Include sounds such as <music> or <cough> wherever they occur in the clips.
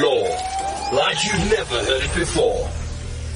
Law, like you've never heard it before.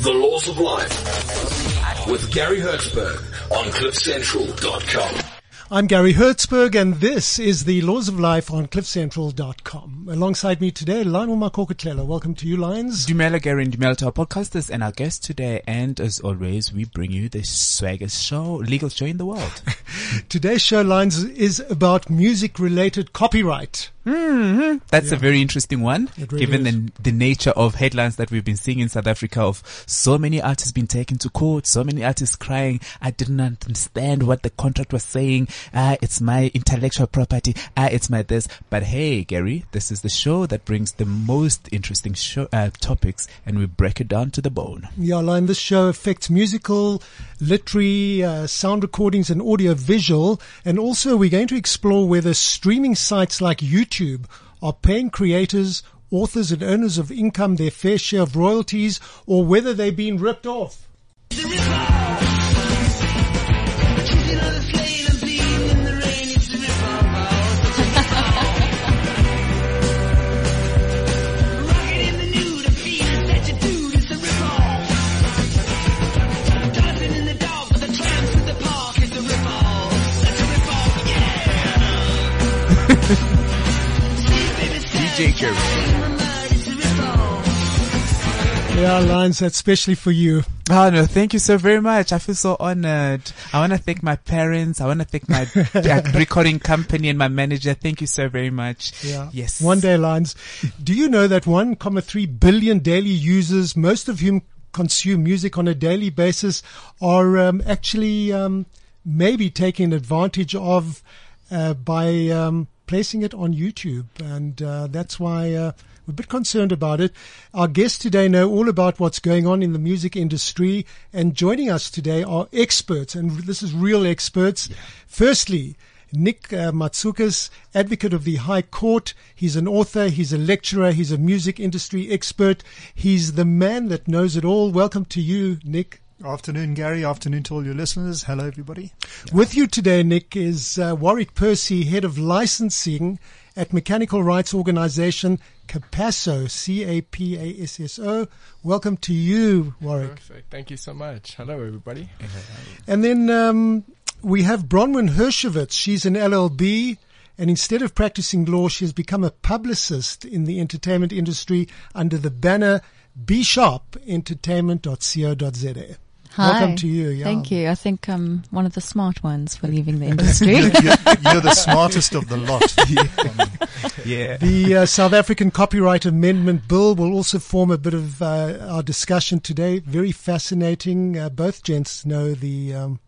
The Laws of Life with Garry Hertzberg on CliffCentral.com. I'm Garry Hertzberg, and this is the Laws of Life on CliffCentral.com. Alongside me today, Lionel Makokotlela. Welcome to you, Lions. Dumela Garry and Dumela to our podcasters and our guests today. And as always, we bring you the swaggest show, legal show in the world. <laughs> Today's show, Lions, is about music-related copyright. Mm-hmm. That's yeah. a very interesting one, really given the, the nature of headlines that we've been seeing in South Africa of so many artists being taken to court, so many artists crying, I didn't understand what the contract was saying. Ah, it's my intellectual property. Ah, it's my this. But hey, Garry, this is the show that brings the most interesting show, uh, topics and we break it down to the bone. Yeah, line. This show affects musical, literary, uh, sound recordings and audio visual. And also we're going to explore whether streaming sites like YouTube YouTube are paying creators, authors and earners of income their fair share of royalties or whether they're being ripped off. DJ Yeah, Lines, that's especially for you. Oh no, thank you so very much. I feel so honored. I want to thank my parents. I want to thank my <laughs> recording company and my manager. Thank you so very much. Yeah. Yes. One day, Lines. Do you know that 1.3 billion daily users, most of whom consume music on a daily basis, are um, actually um, maybe taking advantage of uh, by um, placing it on YouTube, and uh, that's why uh, we're a bit concerned about it. Our guests today know all about what's going on in the music industry, and joining us today are experts, and this is real experts. Yeah. Firstly, Nick uh, Matzukis, advocate of the High Court. He's an author, he's a lecturer, he's a music industry expert. He's the man that knows it all. Welcome to you, Nick. Afternoon, Garry. Afternoon to all your listeners. Hello, everybody. Yeah. With you today, Nick, is uh, Warrick Percy, head of licensing at mechanical rights organization Capasso, C-A-P-A-S-S-O. Welcome to you, Warrick. Perfect. Thank you so much. Hello, everybody. And then um, we have Bronwen Hirshowitz. She's an LLB. And instead of practicing law, she has become a publicist in the entertainment industry under the banner Be Sharp Entertainment.co.za. Hi. Welcome to you. Yeah. Thank you. I think I'm one of the smart ones for leaving the <laughs> industry. you're, you're, the smartest of the lot. <laughs> yeah. The uh, South African Copyright Amendment Bill will also form a bit of uh, our discussion today. Very fascinating. Uh, both gents know the um,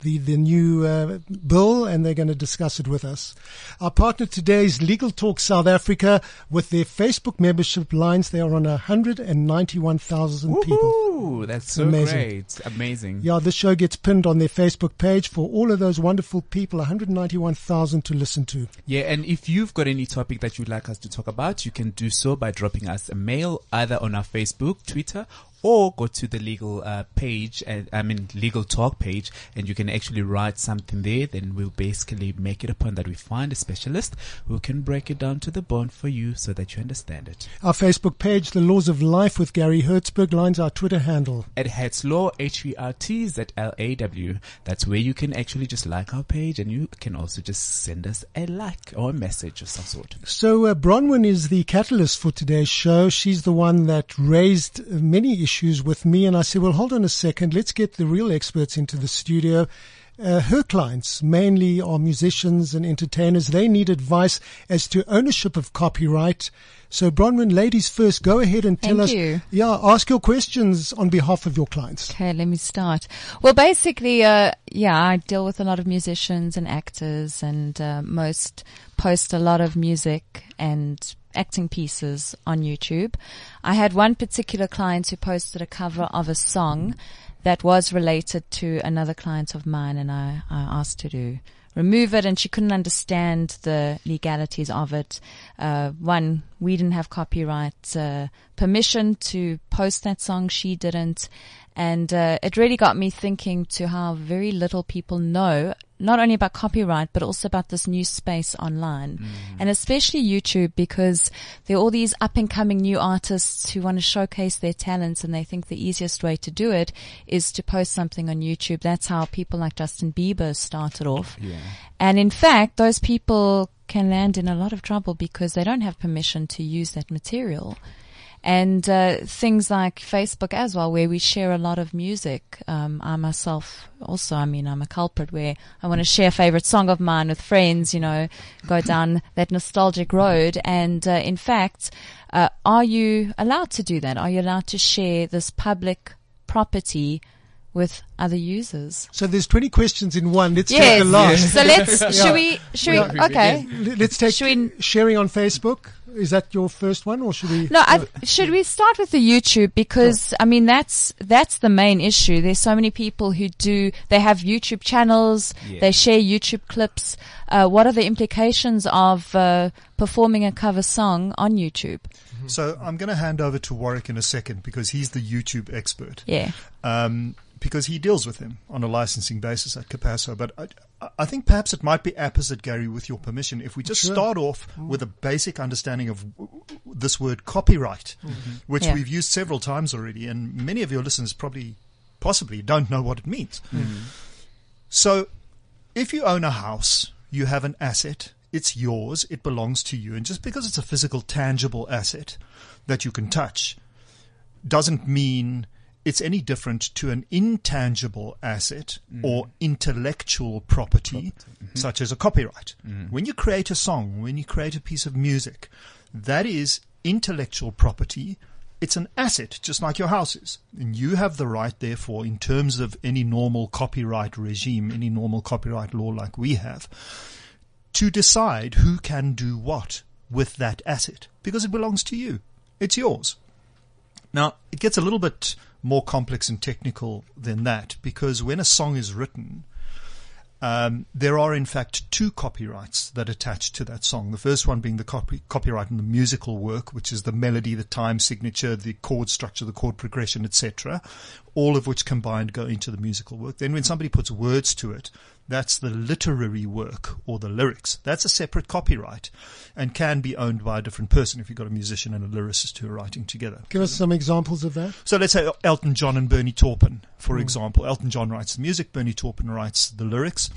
the, the new uh, bill and they're going to discuss it with us. Our partner today is Legal Talk South Africa with their Facebook membership lines. They are on 191,000 people. That's so Amazing. great. Amazing. Yeah, this show gets pinned on their Facebook page for all of those wonderful people, 191,000 to listen to. Yeah, and if you've got any topic that you'd like us to talk about, you can do so by dropping us a mail either on our Facebook, Twitter, or go to the legal uh, page and I mean legal talk page and you can actually write something there then we'll basically make it a point that we find a specialist who can break it down to the bone for you so that you understand it. Our Facebook page, The Laws of Life with Garry Hertzberg, lines our Twitter handle. At Hertzlaw, H-E-R-T-Z-L-A-W. That's where you can actually just like our page and you can also just send us a like or a message of some sort. So uh, Bronwen is the catalyst for today's show. She's the one that raised many issues issues with me. And I said, well, hold on a second. Let's get the real experts into the studio. Uh, her clients mainly are musicians and entertainers. They need advice as to ownership of copyright. So Bronwen, ladies first, go ahead and tell Thank us. You. Yeah, ask your questions on behalf of your clients. Okay, let me start. Well, basically, uh, yeah, I deal with a lot of musicians and actors and uh, most post a lot of music and acting pieces on YouTube. I had one particular client who posted a cover of a song that was related to another client of mine and I, I asked to remove it and she couldn't understand the legalities of it. Uh, one, we didn't have copyright uh, permission to post that song. She didn't. And uh, it really got me thinking to how very little people know not only about copyright, but also about this new space online mm. and especially YouTube because there are all these up and coming new artists who want to showcase their talents and they think the easiest way to do it is to post something on YouTube. That's how people like Justin Bieber started off. And in fact, those people can land in a lot of trouble because they don't have permission to use that material. And uh, things like Facebook as well, where we share a lot of music. Um, I myself also, I mean, I'm a culprit where I want to share a favorite song of mine with friends, you know, go down that nostalgic road. And uh, in fact, uh, are you allowed to do that? Are you allowed to share this public property with other users? So there's 20 questions in one. Let's take Yes. the last. So let's, <laughs> should we, should we, okay. Let's take Should we- sharing on Facebook. Is that your first one or should we? No, I, should we start with the YouTube because I mean that's that's the main issue. There's so many people who do they have YouTube channels, Yeah. they share YouTube clips. Uh, what are the implications of uh, performing a cover song on YouTube? So I'm going to hand over to Warrick in a second because he's the YouTube expert. Yeah, um, because he deals with him on a licensing basis at Capasso. But I, I think perhaps it might be apposite, Garry, with your permission, if we just Sure. start off mm. with a basic understanding of w- w- this word copyright, mm-hmm. which Yeah. we've used several times already, and many of your listeners probably, possibly, don't know what it means. Mm. So, if you own a house, you have an asset. It's yours. It belongs to you. And just because it's a physical, tangible asset that you can touch doesn't mean it's any different to an intangible asset mm. or intellectual property, mm-hmm. such as a copyright. Mm. When you create a song, when you create a piece of music, that is intellectual property. It's an asset, just like your house is. And you have the right, therefore, in terms of any normal copyright regime, any normal copyright law like we have, to decide who can do what with that asset because it belongs to you. It's yours. Now, it gets a little bit more complex and technical than that because when a song is written, um, there are in fact two copyrights that attach to that song. The first one being the copy, copyright in the musical work, which is the melody, the time signature, the chord structure, the chord progression, etc. All of which combined go into the musical work. Then when somebody puts words to it, that's the literary work or the lyrics. That's a separate copyright and can be owned by a different person if you've got a musician and a lyricist who are writing together. Give us some examples of that. So let's say Elton John and Bernie Taupin, for mm. example. Elton John writes the music, Bernie Taupin writes the lyrics.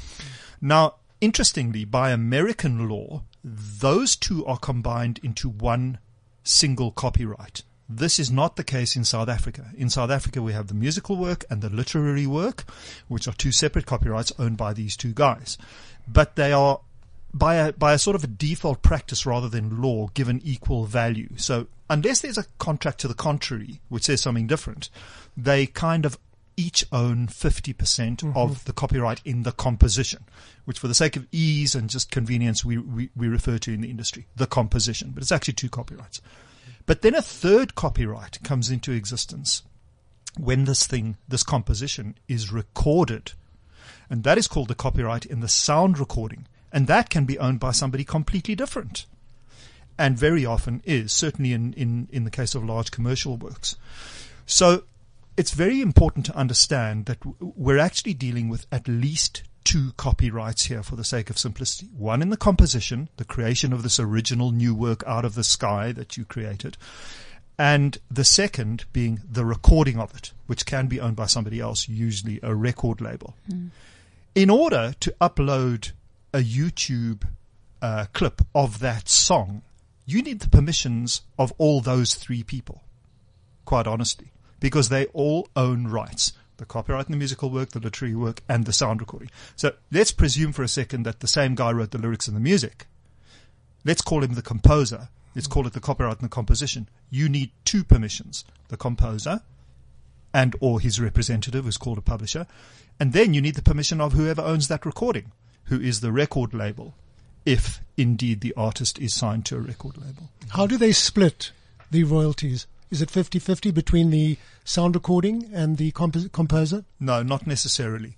Now, interestingly, by American law, those two are combined into one single copyright. This is not the case in South Africa. In South Africa, we have the musical work and the literary work, which are two separate copyrights owned by these two guys. But they are by a, by a sort of a default practice rather than law given equal value. So unless there's a contract to the contrary, which says something different, they kind of each own 50% mm-hmm. of the copyright in the composition, which for the sake of ease and just convenience, we, we, we refer to in the industry, the composition, but it's actually two copyrights. But then a third copyright comes into existence when this thing, this composition is recorded. And that is called the copyright in the sound recording. And that can be owned by somebody completely different. And very often is, certainly in, in, in the case of large commercial works. So it's very important to understand that we're actually dealing with at least two copyrights here for the sake of simplicity. One in the composition, the creation of this original new work out of the sky that you created. And the second being the recording of it, which can be owned by somebody else, usually a record label. In order to upload a YouTube uh, clip of that song, you need the permissions of all those three people, quite honestly, because they all own rights. The copyright in the musical work, the literary work, and the sound recording. So let's presume for a second that the same guy wrote the lyrics and the music. Let's call him the composer. Let's call it the copyright and the composition. You need two permissions. The composer and or his representative who's called a publisher. And then you need the permission of whoever owns that recording, who is the record label, if indeed the artist is signed to a record label. How do they split the royalties? Is it 50-50 between the sound recording and the compos- composer? No, not necessarily.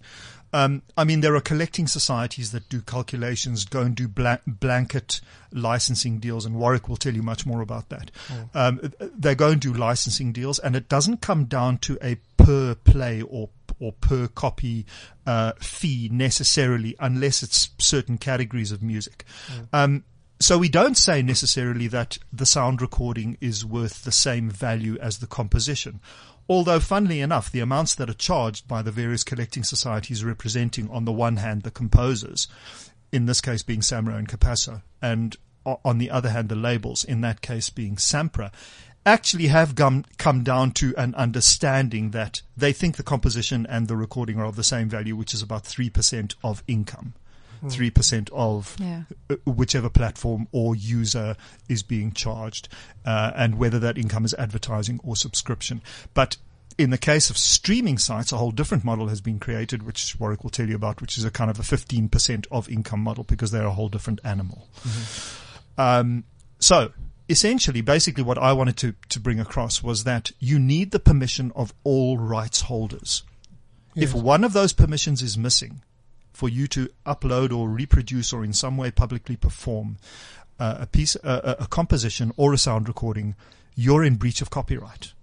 Um, I mean, there are collecting societies that do calculations, go and do bla- blanket licensing deals, and Warrick will tell you much more about that. Um, they go and do licensing deals, and it doesn't come down to a per play or or per copy uh, fee necessarily, unless it's certain categories of music. Um, so we don't say necessarily that the sound recording is worth the same value as the composition. Although, funnily enough, the amounts that are charged by the various collecting societies representing, on the one hand, the composers, in this case being Samro and Capasso, and on the other hand, the labels, in that case being Sampra, actually have come, come down to an understanding that they think the composition and the recording are of the same value, which is about 3% of income. 3% of Yeah. uh, whichever platform or user is being charged, uh, and whether that income is advertising or subscription. But in the case of streaming sites, a whole different model has been created, which Warrick will tell you about, which is a kind of a 15% of income model because they're a whole different animal. Um, so essentially, basically what I wanted to, to bring across was that you need the permission of all rights holders. If one of those permissions is missing, for you to upload or reproduce or in some way publicly perform uh, a piece, uh, a a composition or a sound recording, you're in breach of copyright.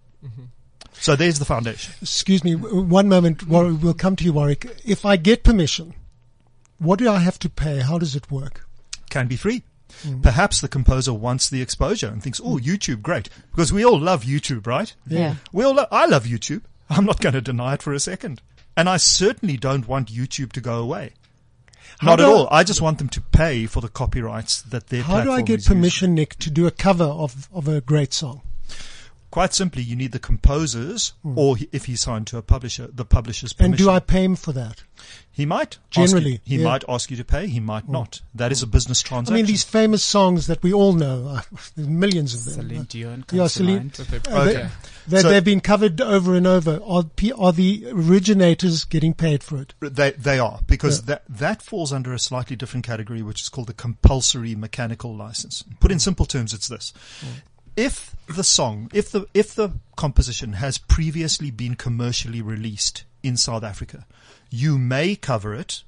So there's the foundation. Excuse me, one moment. War- We'll come to you, Warrick. If I get permission, what do I have to pay? How does it work? Can be free. Perhaps the composer wants the exposure and thinks, "Oh, YouTube, great!" Because we all love YouTube, right? Yeah. We all. Lo- I love YouTube. I'm not going to deny it for a second, and I certainly don't want YouTube to go away. How not at I- all. I just want them to pay for the copyrights that their How do I get is using. permission, Nick, to do a cover of, of a great song? Quite simply, you need the composers, hmm. or if he's signed to a publisher, the publisher's permission. And do I pay him for that? He might ask you- Generally, he yeah. might ask you to pay. He might hmm. not. That is a business transaction. I mean, these famous songs that we all know, uh, <laughs> there's millions of them. Celine uh, Dion Yeah, comes to Celine- mind. But uh, they- Uh, okay. They, So- they've been covered over and over. Are, are the originators getting paid for it? They they are because Yeah. that that falls under a slightly different category, which is called the compulsory mechanical license. Put in hmm. simple terms, it's this: if the song, if the if the composition has previously been commercially released in South Africa, you may cover it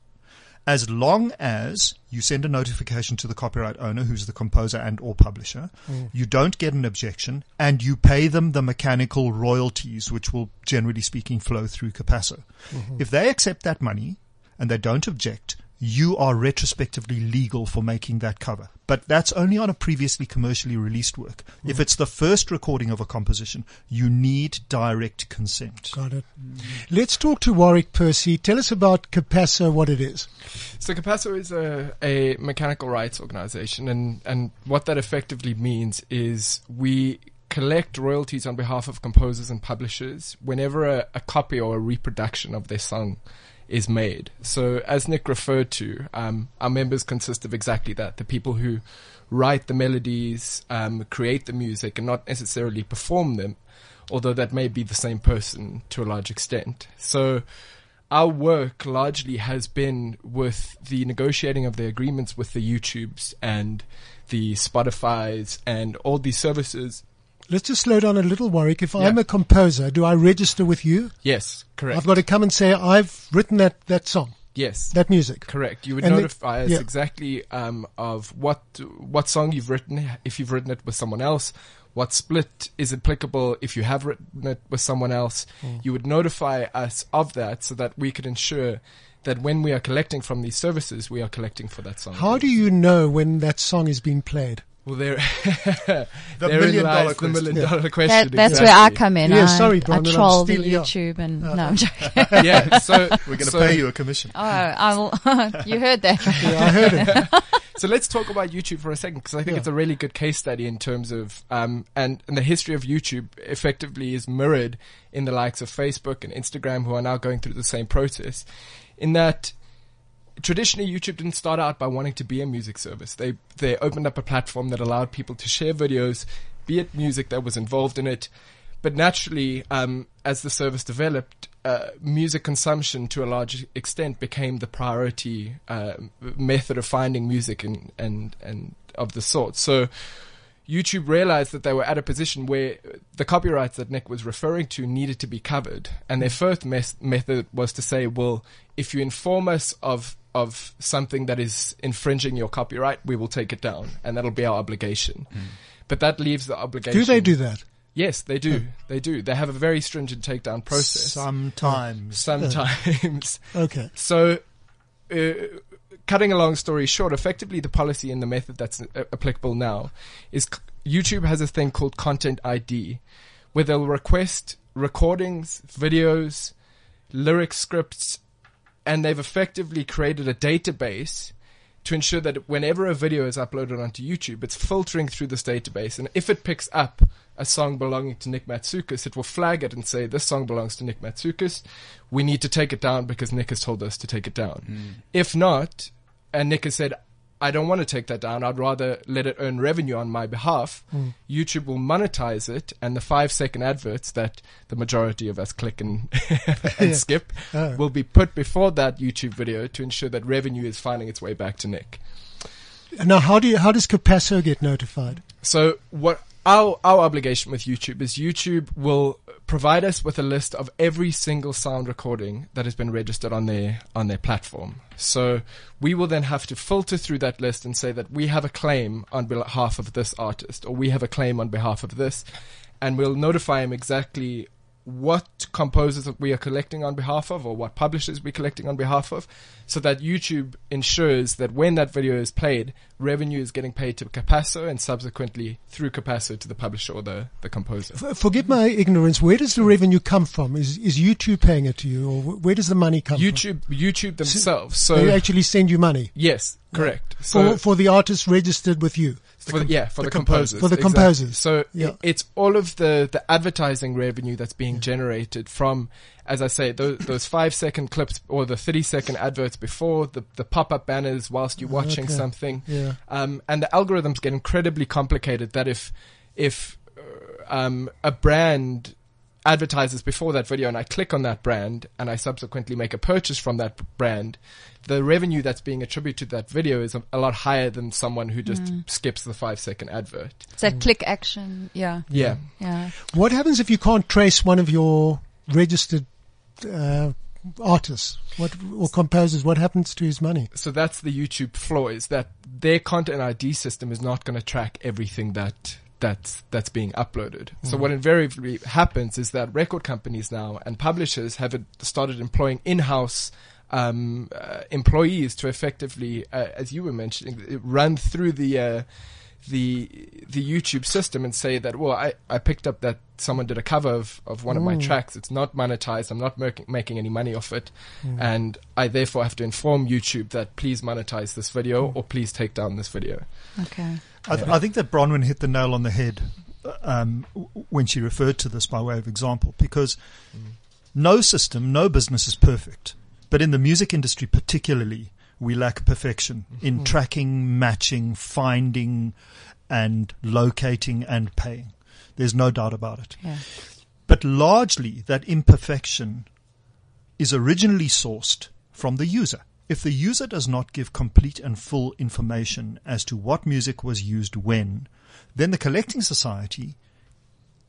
as long as you send a notification to the copyright owner, who's the composer and or publisher, mm. you don't get an objection, and you pay them the mechanical royalties, which will generally speaking flow through Capasso. Mm-hmm. If they accept that money and they don't object, you are retrospectively legal for making that cover. But that's only on a previously commercially released work. Mm. If it's the first recording of a composition, you need direct consent. Got it. Let's talk to Warrick Percy. Tell us about Capasso, what it is. So Capasso is a, a mechanical rights organization, and, and what that effectively means is we collect royalties on behalf of composers and publishers whenever a, a copy or a reproduction of their song is made. So, as Nick referred to, um, our members consist of exactly that: the people who write the melodies, um, create the music, and not necessarily perform them, although that may be the same person to a large extent. So our work largely has been with the negotiating of the agreements with the YouTubes and the Spotify's and all these services. Let's just slow down a little, Warrick. If I'm a composer, do I register with you? Yes, correct. I've got to come and say, I've written that, that song, yes, that music. correct. You would And notify us yeah. exactly um, of what what song you've written, if you've written it with someone else, what split is applicable if you have written it with someone else. Hmm. You would notify us of that so that we could ensure that when we are collecting from these services, we are collecting for that song. How do you know when that song is being played? Well, there, <laughs> The therein million lies dollar the question. million Yeah. dollar question. That, that's where I come in. Yeah, I, sorry, I Brandon, I'm troll the still- yeah. YouTube and Uh, <laughs> no, I'm joking. <laughs> yeah, so We're going to so, pay you a commission. Oh, I will. you heard that. Yeah, I heard it. So let's talk about YouTube for a second because I think Yeah. it's a really good case study in terms of um and, and the history of YouTube effectively is mirrored in the likes of Facebook and Instagram who are now going through the same process. In that traditionally YouTube didn't start out by wanting to be a music service. They they opened up a platform that allowed people to share videos, be it music that was involved in it. But naturally, um, as the service developed, uh, music consumption to a large extent became the priority uh, method of finding music and, and, and of the sort. So YouTube realized that they were at a position where the copyrights that Nick was referring to needed to be covered. And their first mes- method was to say, well, if you inform us of of something that is infringing your copyright, we will take it down, and that'll be our obligation. But that leaves the obligation. Do they do that? Yes, they do. They do. They have a very stringent takedown process. Sometimes. <laughs> Sometimes. Okay. So, uh, cutting a long story short, effectively the policy and the method that's uh, applicable now is c- YouTube has a thing called Content ID, where they'll request recordings, videos, lyric scripts, and they've effectively created a database to ensure that whenever a video is uploaded onto YouTube, it's filtering through this database, and if it picks up a song belonging to Nick Matzukis, it will flag it and say, this song belongs to Nick Matzukis. We need to take it down because Nick has told us to take it down. Hmm. If not, and Nick has said, I don't want to take that down. I'd rather let it earn revenue on my behalf. Hmm. YouTube will monetize it, and the five second adverts that the majority of us click and, <laughs> and skip Oh. will be put before that YouTube video to ensure that revenue is finding its way back to Nick. Now, how do you, how does Capasso get notified? So what our our obligation with YouTube is YouTube will provide us with a list of every single sound recording that has been registered on their on their platform. So we will then have to filter through that list and say that we have a claim on behalf of this artist or we have a claim on behalf of this and we'll notify him exactly what composers that we are collecting on behalf of or what publishers we're collecting on behalf of so that YouTube ensures that when that video is played, revenue is getting paid to Capasso and subsequently through Capasso to the publisher or the, the composer. Forgive my ignorance. Where does the revenue come from? Is is YouTube paying it to you, or where does the money come from? YouTube, YouTube themselves. so They actually send you money yes, correct. So for for the artists registered with you. For the, yeah, for the, composers. composers. For the exactly. composers. So Yeah. it's all of the, the advertising revenue that's being generated from, as I say, those, those five second clips or the 30 second adverts before, the, the pop up banners whilst you're watching Okay. something. Yeah. Um, and the algorithms get incredibly complicated that if, if, uh, um, a brand advertises before that video and I click on that brand and I subsequently make a purchase from that brand, the revenue that's being attributed to that video is a, a lot higher than someone who just mm. skips the five second advert. It's that mm. click action. Yeah. Yeah. Yeah. What happens if you can't trace one of your registered uh, artists? What or composers? What happens to his money? So that's the YouTube flaw is that their content ID system is not going to track everything that that's that's being uploaded. So mm. what invariably happens is that record companies now and publishers have started employing in-house um, uh, employees to effectively, uh, as you were mentioning, run through the uh, the the YouTube system and say that well I, I picked up that someone did a cover of, of one of my tracks. It's not monetized. I'm not making making any money off it. And I therefore have to inform YouTube that please monetize this video or please take down this video. Okay. I, th- I think that Bronwen hit the nail on the head um, w- when she referred to this by way of example, because no system, no business is perfect. But in the music industry, particularly, we lack perfection mm-hmm. in tracking, matching, finding, and locating and paying. There's no doubt about it. Yeah. But largely, that imperfection is originally sourced from the user. If the user does not give complete and full information as to what music was used when, then the collecting society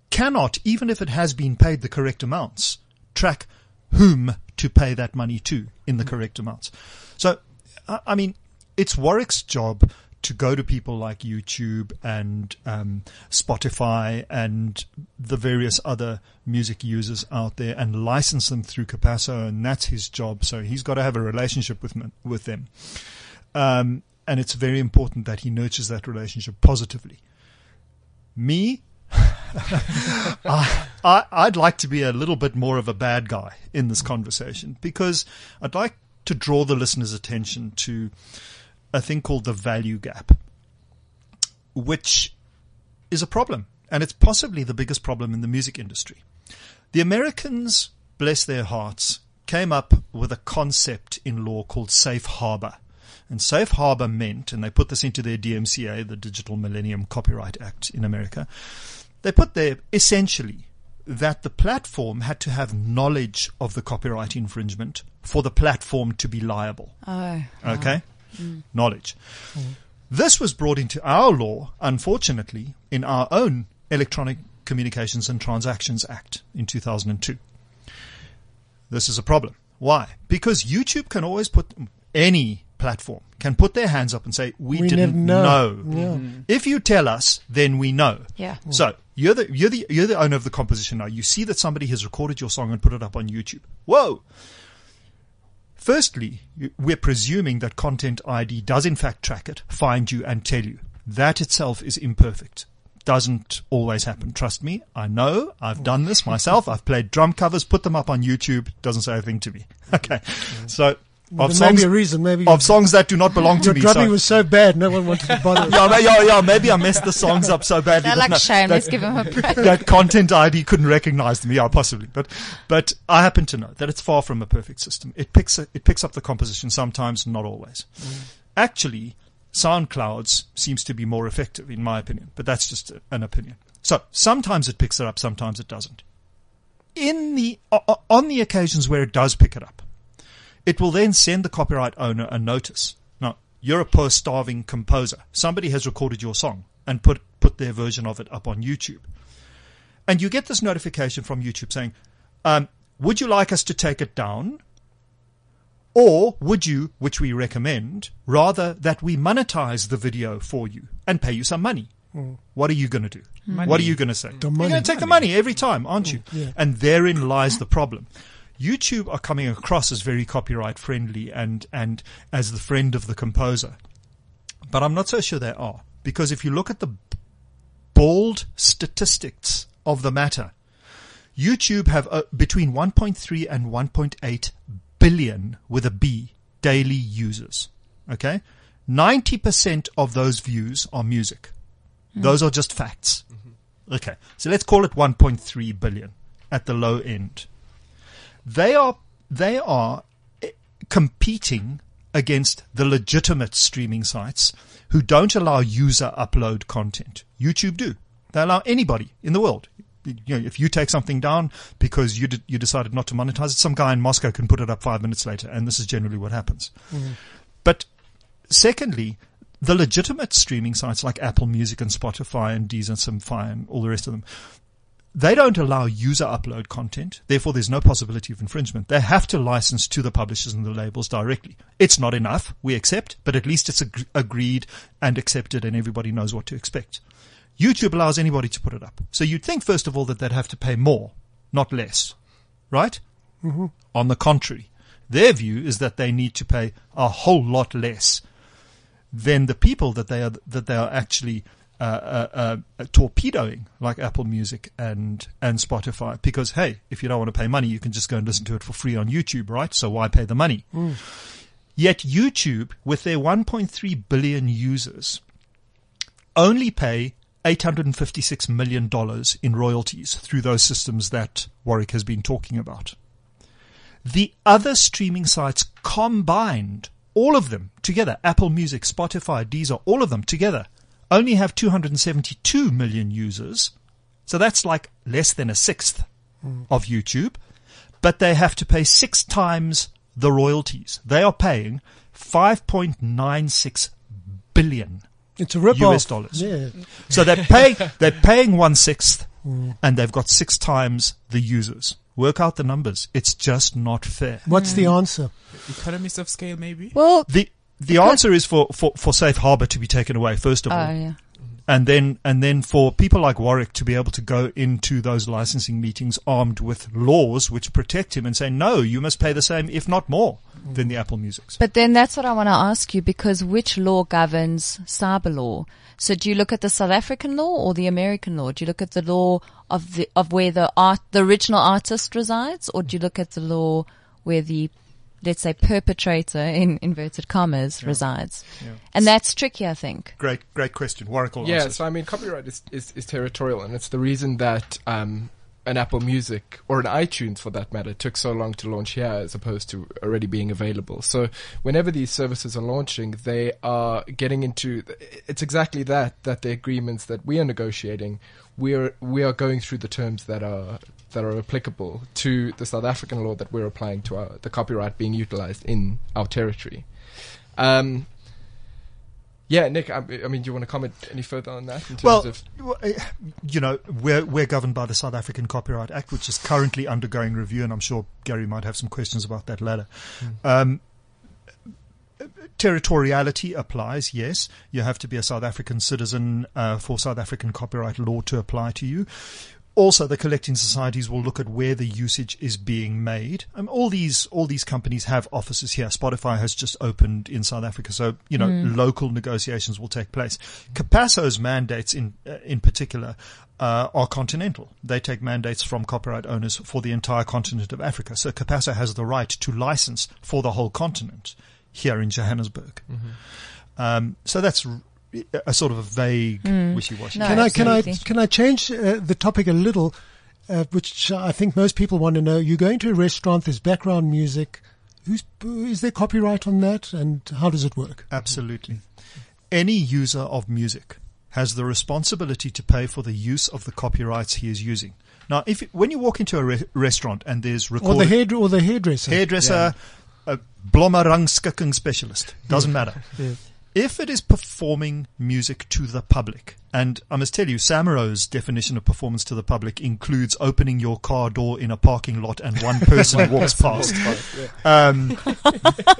cannot, even if it has been paid the correct amounts, track whom to pay that money to in the correct amounts. So, I mean, it's Warrick's job to go to people like YouTube and um, Spotify and the various other music users out there and license them through Capasso, and that's his job. So he's got to have a relationship with them, with them. Um, and it's very important that he nurtures that relationship positively. Me, <laughs> I, I, I'd like to be a little bit more of a bad guy in this conversation because I'd like to draw the listener's attention to a thing called the value gap, which is a problem. And it's possibly the biggest problem in the music industry. The Americans, bless their hearts, came up with a concept in law called safe harbor. And safe harbor meant, and they put this into their DMCA, the Digital Millennium Copyright Act in America, they put there essentially that the platform had to have knowledge of the copyright infringement for the platform to be liable. Oh. Okay? Mm. Knowledge. This was brought into our law, unfortunately, in our own Electronic Communications and Transactions Act in 2002. This is a problem. Why? Because YouTube can always put any platform can put their hands up and say, we, We didn't know. know. Yeah. Mm. If you tell us, then we know. Yeah. So You're the you're the you're the owner of the composition now. You see that somebody has recorded your song and put it up on YouTube. Whoa! Firstly, we're presuming that Content ID does in fact track it, find you, and tell you. That itself is imperfect. Doesn't always happen. Trust me. I know. I've oh. done this myself. I've played drum covers, put them up on YouTube. Doesn't say a thing to me. <laughs> Okay. So, of there may be songs, a reason. Maybe of songs that do not belong to your me. drumming so- was so bad, no one wanted to bother. <laughs> yeah, ma- yeah, yeah, maybe I messed the songs up so badly. They're that like, no- shame, that- let's give him a break. <laughs> that content ID couldn't recognize me. Yeah, possibly, but but I happen to know that it's far from a perfect system. It picks it picks up the composition sometimes, not always. Mm. Actually, SoundClouds seems to be more effective, in my opinion, but that's just a- an opinion. So sometimes it picks it up, sometimes it doesn't. In the o- o- on the occasions where it does pick it up, it will then send the copyright owner a notice. Now, you're a poor starving composer. Somebody has recorded your song and put, put their version of it up on YouTube. And you get this notification from YouTube saying, um, would you like us to take it down? Or would you, which we recommend, rather that we monetize the video for you and pay you some money? What are you going to do? What are you going to say? You're going to take the money every time, aren't you? yeah. And therein lies the problem. YouTube are coming across as very copyright friendly and, and as the friend of the composer. But I'm not so sure they are. Because if you look at the bald statistics of the matter, YouTube have uh, between 1.3 and 1.8 billion with a B daily users. Okay? 90% of those views are music. Those are just facts. Okay. So let's call it 1.3 billion at the low end. They are, they are eh, competing against the legitimate streaming sites who don't allow user upload content. YouTube do. They allow anybody in the world. You know, if you take something down because you did, you decided not to monetize it, some guy in Moscow can put it up five minutes later, and this is generally what happens. But secondly, the legitimate streaming sites like Apple Music and Spotify and Deezer and Simfy and all the rest of them, they don't allow user upload content. Therefore, there's no possibility of infringement. They have to license to the publishers and the labels directly. It's not enough. We accept, but at least it's ag- agreed and accepted and everybody knows what to expect. YouTube allows anybody to put it up. So you'd think, first of all, that they'd have to pay more, not less. Right? Mm-hmm. On the contrary, their view is that they need to pay a whole lot less than the people that they are that they are actually uh, uh, uh, torpedoing, like Apple Music and and Spotify. Because hey, if you don't want to pay money, you can just go and listen to it for free on YouTube, right? So why pay the money? Yet YouTube, with their 1.3 billion users, only pay $856 million in royalties through those systems that Warrick has been talking about. The other streaming sites combined, all of them together, Apple Music, Spotify, Deezer, all of them together, only have 272 million users. So that's like less than a sixth hmm. of YouTube, but they have to pay six times the royalties. They are paying 5.96 billion It's a rip US dollars. Yeah. so they're paying <laughs> they're paying one sixth, hmm. and they've got six times the users. Work out the numbers. It's just not fair. What's the hmm. answer? Economies of scale, maybe. Well, the The <laughs> answer is for, for, for safe harbor to be taken away first of oh all, yeah. and then and then for people like Warrick to be able to go into those licensing meetings armed with laws which protect him and say no, you must pay the same, if not more, than the Apple Music's. But then that's what I want to ask you because which law governs cyber law? So do you look at the South African law or the American law? Do you look at the law of the of where the art the original artist resides, or do you look at the law where the let's say perpetrator in inverted commas resides? And that's tricky, I think. Great, great question. Warrick will Yeah, answer. so I mean, copyright is, is, is territorial, and it's the reason that um, an Apple Music or an iTunes, for that matter, took so long to launch here as opposed to already being available. So whenever these services are launching, they are getting into. It's exactly that that the agreements that we are negotiating, we are we are going through the terms that are that are applicable to the South African law that we're applying to our, the copyright being utilized in our territory. Um, yeah, Nick. I, I mean, do you want to comment any further on that in terms Well, of? eh, you know, we're we're governed by the South African Copyright Act, which is currently undergoing review, and I'm sure Garry might have some questions about that later. Um, territoriality applies. Yes, you have to be a South African citizen uh, for South African copyright law to apply to you. Also, the collecting societies will look at where the usage is being made. Um, all these all these companies have offices here. Spotify has just opened in South Africa, so you know local negotiations will take place. Capasso's mandates, in uh, in particular, uh, are continental. They take mandates from copyright owners for the entire continent of Africa. So Capasso has the right to license for the whole continent here in Johannesburg. Um, so that's r- a sort of a vague, wishy-washy. No, Can I can I can I change uh, the topic a little, uh, which I think most people want to know? You go into a restaurant, there's background music. Who's is there copyright on that, and how does it work? Absolutely. Any user of music has the responsibility to pay for the use of the copyrights he is using. Now, if when you walk into a re- restaurant and there's Or the hair or the hairdresser. hairdresser, a blommerangskikking specialist, doesn't matter. Yeah. If it is performing music to the public, and I must tell you, Samro's definition of performance to the public includes opening your car door in a parking lot and one <laughs> person walks past, um,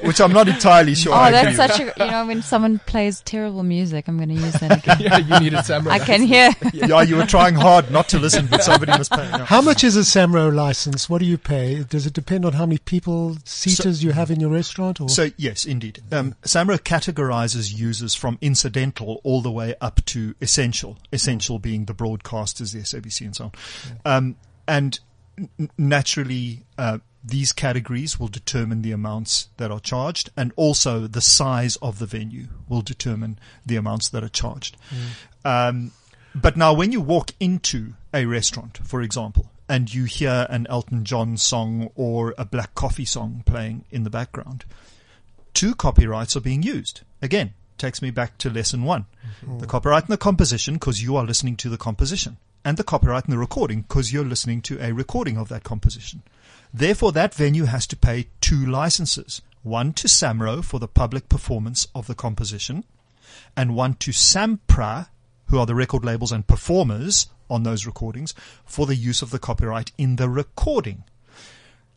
which I'm not entirely sure. Oh, I agree that's with. such a, you know, when someone plays terrible music, I'm going to use that <laughs> again. yeah, you needed samurai. I can hear. <laughs> Yeah, you were trying hard not to listen, but somebody must pay. Yeah. How much is a Samro license? What do you pay? Does it depend on how many people seaters you have in your restaurant? Or So yes, indeed. Um, Samro categorizes users from incidental all the way up to essential. Essential essential being the broadcasters, the SABC, and so on. Um, and n- naturally, uh, these categories will determine the amounts that are charged, and also the size of the venue will determine the amounts that are charged. Um, but now, when you walk into a restaurant, for example, and you hear an Elton John song or a Black Coffee song playing in the background, two copyrights are being used. Again, takes me back to lesson one. Mm-hmm. The copyright in the composition because you are listening to the composition and the copyright in the recording because you're listening to a recording of that composition. Therefore, that venue has to pay two licenses. One to Samro for the public performance of the composition and one to Sampra, who are the record labels and performers on those recordings, for the use of the copyright in the recording.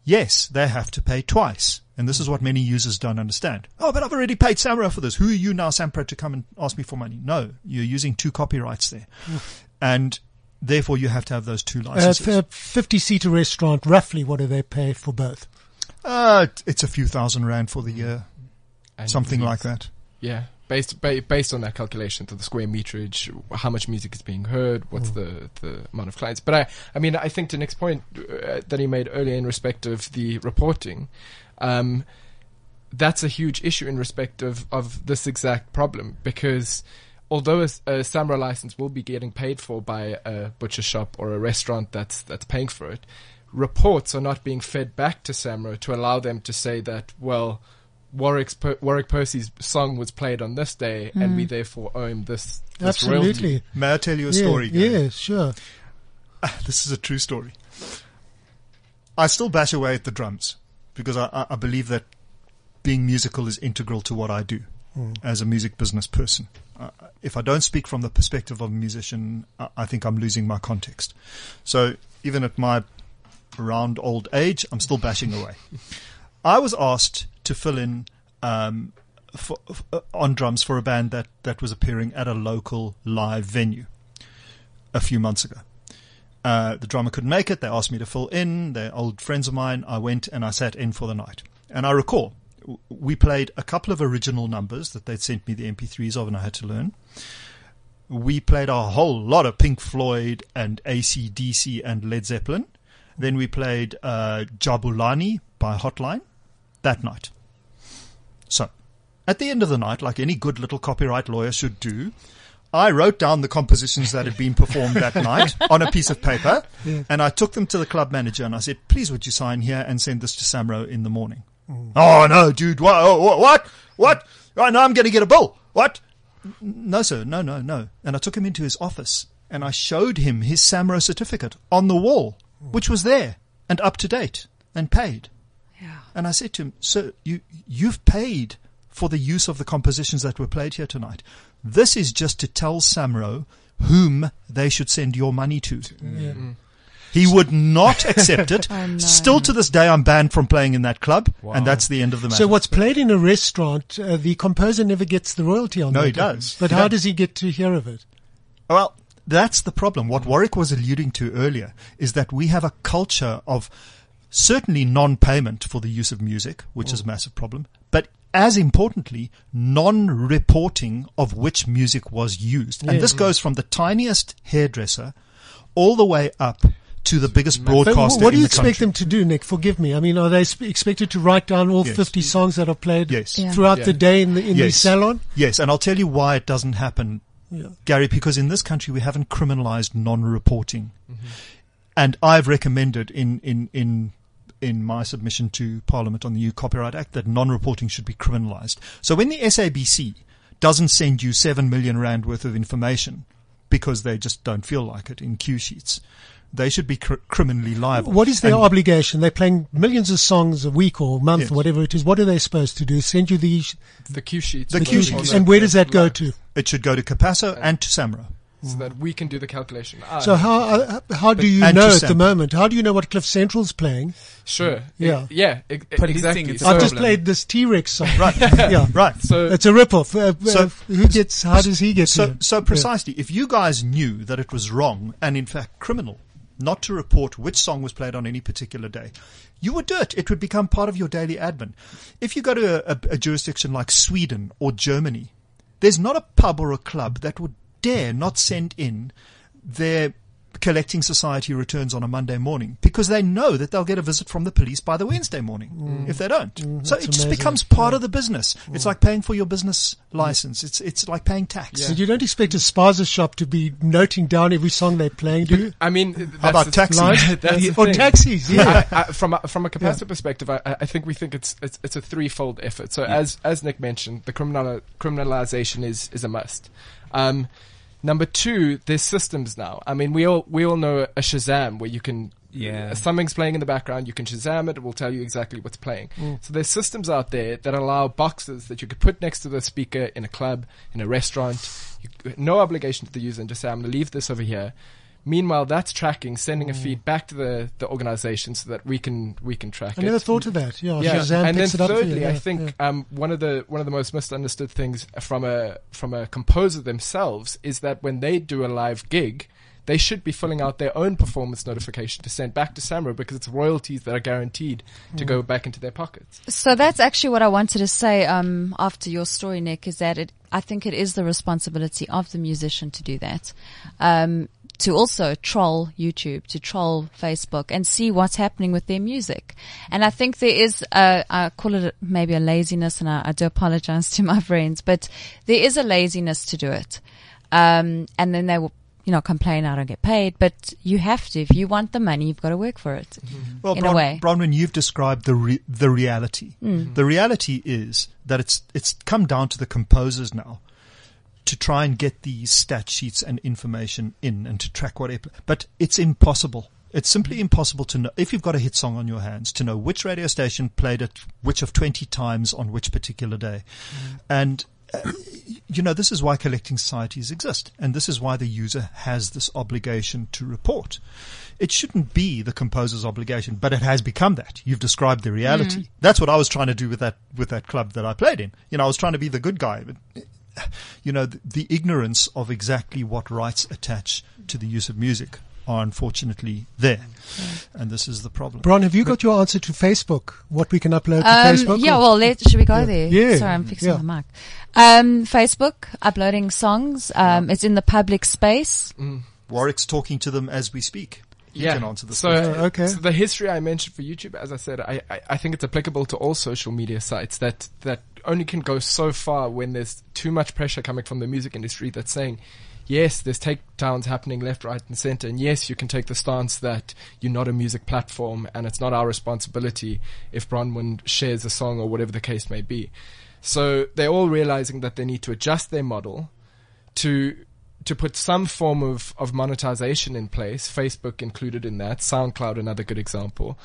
Yes, they have to pay twice. And this is what many users don't understand. Oh, but I've already paid Samro for this. Who are you now, Sampra, to come and ask me for money? No, you're using two copyrights there. And therefore you have to have those two a licenses. fifty seater restaurant, roughly, what do they pay for both? Uh, it's a few thousand rand for the year. And Something like that. Yeah, based ba- based on that calculation to the square meterage, how much music is being heard, what's the the amount of clients. But I, I mean, I think to Nick's point uh, that he made earlier in respect of the reporting, um, that's a huge issue in respect of of this exact problem because. Although a, a Samro license will be getting paid for by a butcher shop or a restaurant that's that's paying for it, reports are not being fed back to Samro to allow them to say that well, Warrick's per- Warrick Percy's song was played on this day, and we therefore owe him this. this royalty. Absolutely. May I tell you a Yeah, story? Garry? yeah, sure. <laughs> this is a true story. I still bash away at the drums because I, I, believe that being musical is integral to what I do as a music business person. Uh, if I don't speak from the perspective of a musician, I, I think I'm losing my context. So even at my round old age, I'm still bashing away. <laughs> I was asked to fill in um, for, uh, on drums for a band that, that was appearing at a local live venue a few months ago. Uh, the drummer couldn't make it. They asked me to fill in. They're old friends of mine. I went and I sat in for the night. And I recall we played a couple of original numbers that they'd sent me the MP3s of and I had to learn. We played a whole lot of Pink Floyd and ACDC and Led Zeppelin. Then we played uh, Jabulani by Hotline that night. So, at the end of the night, like any good little copyright lawyer should do, I wrote down the compositions that had been performed that <laughs> night on a piece of paper, and I took them to the club manager and I said, "Please, would you sign here and send this to Samro in the morning?" Mm. Oh no, dude! What? Oh, what? What? what? Right now, I'm going to get a bill. What? No, sir. No, no, no. And I took him into his office and I showed him his Samro certificate on the wall, mm. which was there and up to date and paid. Yeah. And I said to him, Sir, you, you've paid for the use of the compositions that were played here tonight. This is just to tell Samro whom they should send your money to. Yeah. He would not <laughs> accept it. <laughs> Oh, no. Still to this day, I'm banned from playing in that club, and that's the end of the matter. So what's played in a restaurant, uh, the composer never gets the royalty on No, that. he does. But He how does. does he get to hear of it? Well, that's the problem. What Warrick was alluding to earlier is that we have a culture of certainly non-payment for the use of music, which is a massive problem, but as importantly, non-reporting of which music was used. And Yeah. this goes from the tiniest hairdresser all the way up to the biggest But broadcaster wh- what do in you the expect country. them to do, Nick? Forgive me. I mean, are they sp- expected to write down all Yes. 50 songs that are played Yes. Yeah. throughout Yeah. the day in the, in the salon? Yes, and I'll tell you why it doesn't happen, Yeah. Garry, because in this country we haven't criminalized non-reporting. Mm-hmm. And I've recommended in, in, in, in my submission to Parliament on the EU Copyright Act that non-reporting should be criminalized. So when the SABC doesn't send you seven million rand worth of information because they just don't feel like it in cue sheets, they should be cr- criminally liable. What is their And- obligation? They're playing millions of songs a week or a month, Yes. whatever it is. What are they supposed to do? Send you the, The cue sheets. The go cue on sheets. and where does that go to? It should go to Capasso and to Samro. So that we can do the calculation. Ah, So how uh, how do you know at the moment? How do you know what Cliff Central's playing? Sure. Yeah. Yeah. Policing exactly. is I've just played this T-Rex song. Right. <laughs> yeah, Right. So It's a ripoff. Uh, So- uh, who gets? How does he get? So, to so precisely, if you guys knew that it was wrong and in fact criminal not to report which song was played on any particular day, you would do it. It would become part of your daily admin. If you go to a, a, a jurisdiction like Sweden or Germany, there's not a pub or a club that would dare not send in their collecting society returns on a Monday morning because they know that they'll get a visit from the police by the Wednesday morning if they don't. so it Mm. just amazing. becomes part of the business. It's like paying for your business license. It's it's like paying tax. Yeah. So you don't expect a spaza shop to be noting down every song they're playing, do you? I mean, that's about the- taxis? <laughs> That's or taxis? Yeah. I, I, from a, from a Capasso perspective, I, I think we think it's it's, it's a threefold effort. So as as Nick mentioned, the criminal criminalization is is a must. Um, number two, there's systems now. I mean, we all we all know a Shazam where you can. Yeah. Uh, something's playing in the background, you can Shazam it, it will tell you exactly what's playing. Mm. So there's systems out there that allow boxes that you could put next to the speaker in a club, in a restaurant. You, no obligation to the user and just say, I'm going to leave this over here. Meanwhile, that's tracking, sending a feed back to the, the organization so that we can we can track I it. never thought of that. Yeah, yeah, Shazam and then picks it up for you. thirdly, I think yeah. um, one of the one of the most misunderstood things from a from a composer themselves is that when they do a live gig, they should be filling out their own performance notification to send back to Samro because it's royalties that are guaranteed to Mm. go back into their pockets. So that's actually what I wanted to say um, after your story, Nick, is that it, I think it is the responsibility of the musician to do that. Um, to also troll YouTube, to troll Facebook and see what's happening with their music. And I think there is a, I call it maybe a laziness and I, I do apologize <laughs> to my friends, but there is a laziness to do it. Um, and then they will, you know, complain I don't get paid, but you have to. If you want the money, you've got to work for it. Well, in a way. Bronwen, you've described the re- the reality. The reality is that it's it's come down to the composers now to try and get these stat sheets and information in and to track what. But it's impossible. It's simply mm. impossible to know if you've got a hit song on your hands to know which radio station played it which of twenty times on which particular day, mm. and. Uh, you know, this is why collecting societies exist, and this is why the user has this obligation to report. It shouldn't be the composer's obligation, but it has become that. You've described the reality. Mm. That's what I was trying to do with that with that club that I played in. You know, I was trying to be the good guy, but <sighs> you know, the, the ignorance of exactly what rights attach to the use of music are unfortunately there, and this is the problem. Bron, have you got your answer to Facebook? What we can upload to Um, Facebook? yeah, or- well, let, should we go there? Yeah, Sorry, I'm fixing yeah. the mic. Um, Facebook, uploading songs. Um, It's in the public space. Warrick's talking to them as we speak. He yeah. can answer this. So, question. Yeah, okay. so the history I mentioned for YouTube, as I said, I, I, I think it's applicable to all social media sites that, that only can go so far when there's too much pressure coming from the music industry that's saying, yes, there's takedowns happening left, right, and center. And yes, you can take the stance that you're not a music platform and it's not our responsibility if Bronwen shares a song or whatever the case may be. So they're all realizing that they need to adjust their model to to put some form of, of monetization in place, Facebook included in that, SoundCloud another good example.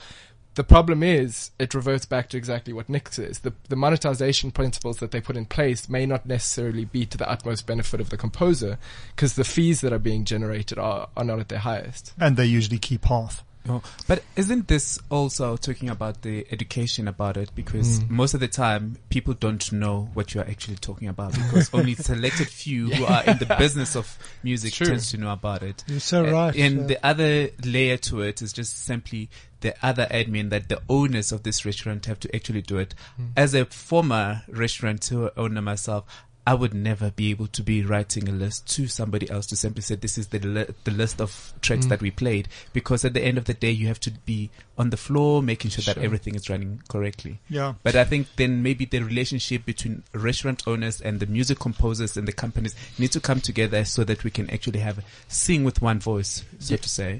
The problem is it reverts back to exactly what Nick says. The the monetization principles that they put in place may not necessarily be to the utmost benefit of the composer because the fees that are being generated are, are not at their highest. And they usually keep half. Oh, but isn't this also talking about the education about it? Because Mm. most of the time, people don't know what you are actually talking about because <laughs> only selected few who are in the business of music tends to know about it. You're so right. And the other layer to it is just simply the other admin that the owners of this restaurant have to actually do it. As a former restaurant owner myself, I would never be able to be writing a list to somebody else to simply say this is the li- the list of tracks that mm. we played because at the end of the day you have to be on the floor making sure that everything is running correctly. Yeah. But I think then maybe the relationship between restaurant owners and the music composers and the companies need to come together so that we can actually have sing with one voice, so Yeah. to say.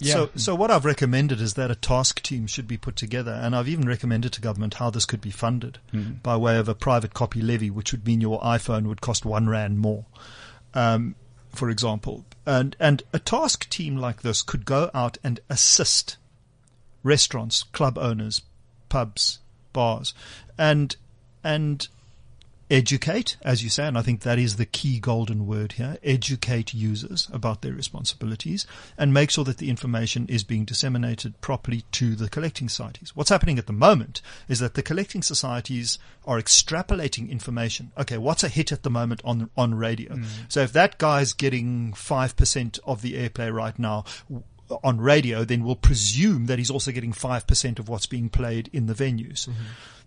Yeah. So, so what I've recommended is that a task team should be put together, and I've even recommended to government how this could be funded by way of a private copy levy, which would mean your iPhone would cost one rand more, um, for example. And and a task team like this could go out and assist restaurants, club owners, pubs, bars, and and educate, as you say, and I think that is the key golden word here, educate users about their responsibilities and make sure that the information is being disseminated properly to the collecting societies. What's happening at the moment is that the collecting societies are extrapolating information. Okay, what's a hit at the moment on, on radio? Mm. So if that guy's getting 5% of the airplay right now, on radio, then we'll presume that he's also getting 5% of what's being played in the venues.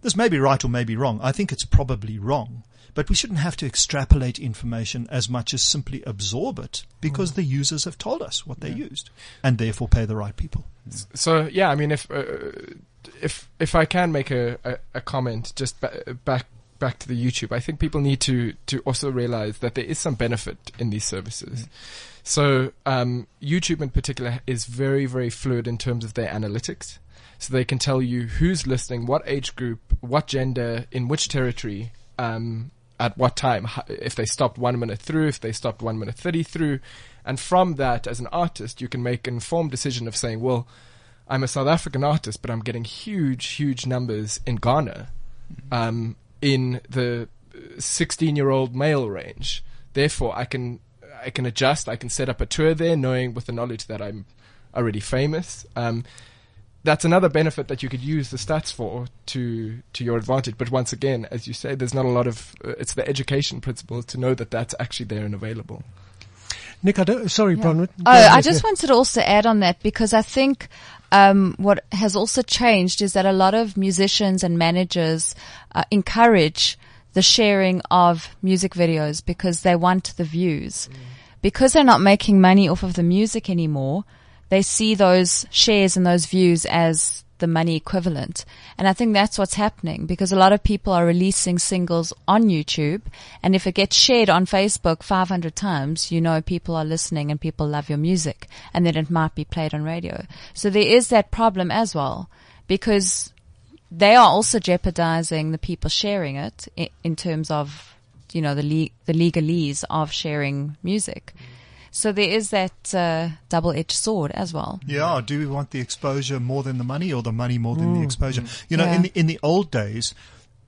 This may be right or may be wrong. I think it's probably wrong. But we shouldn't have to extrapolate information as much as simply absorb it because the users have told us what they used and therefore pay the right people. So yeah, I mean, if uh, if if I can make a, a, a comment just ba- back back to the YouTube, I think people need to to also realize that there is some benefit in these services. So um, YouTube in particular is very very fluid in terms of their analytics. So they can tell you who's listening, what age group, what gender, in which territory, um, at what time, if they stopped one minute through, if they stopped one minute 30 through. And from that, as an artist, you can make an informed decision of saying, well, I'm a South African artist, but I'm getting huge, huge numbers in Ghana, um, in the 16 year old male range. Therefore, I can, I can adjust, I can set up a tour there knowing with the knowledge that I'm already famous. Um, that's another benefit that you could use the stats for to to your advantage. But once again, as you say, there's not a lot of uh, it's the education principle to know that that's actually there and available. Nick, I don't, sorry, Bronwen. Oh, ahead, I yeah. just wanted to also add on that because I think um, what has also changed is that a lot of musicians and managers uh, encourage the sharing of music videos because they want the views. Because they're not making money off of the music anymore, they see those shares and those views as the money equivalent. And I think that's what's happening because a lot of people are releasing singles on YouTube. And if it gets shared on Facebook 500 times, you know people are listening and people love your music and then it might be played on radio. So there is that problem as well because they are also jeopardizing the people sharing it in, terms of, you know, the le- the legalese of sharing music. So there is that uh, double-edged sword as well. Yeah, do we want the exposure more than the money or the money more than the exposure? You know, Yeah. in the in the old days,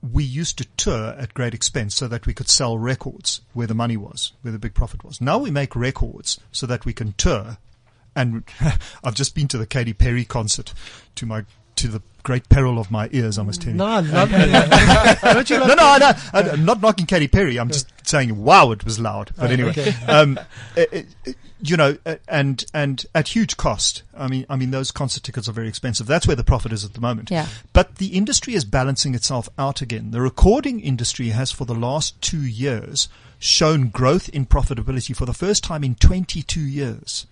we used to tour at great expense so that we could sell records where the money was, where the big profit was. Now we make records so that we can tour. And <laughs> I've just been to the Katy Perry concert to my to the great peril of my ears, I must tell you. No, I love it. <laughs> Don't you No, love no, I, don't- I, I'm not knocking Katy Perry. I'm just saying, wow, it was loud. But anyway, okay. um, <laughs> it, it- it- you know, uh, and and at huge cost. I mean, I mean, those concert tickets are very expensive. That's where the profit is at the moment. Yeah. But the industry is balancing itself out again. The recording industry has, for the last two years, shown growth in profitability for the first time in 22 years.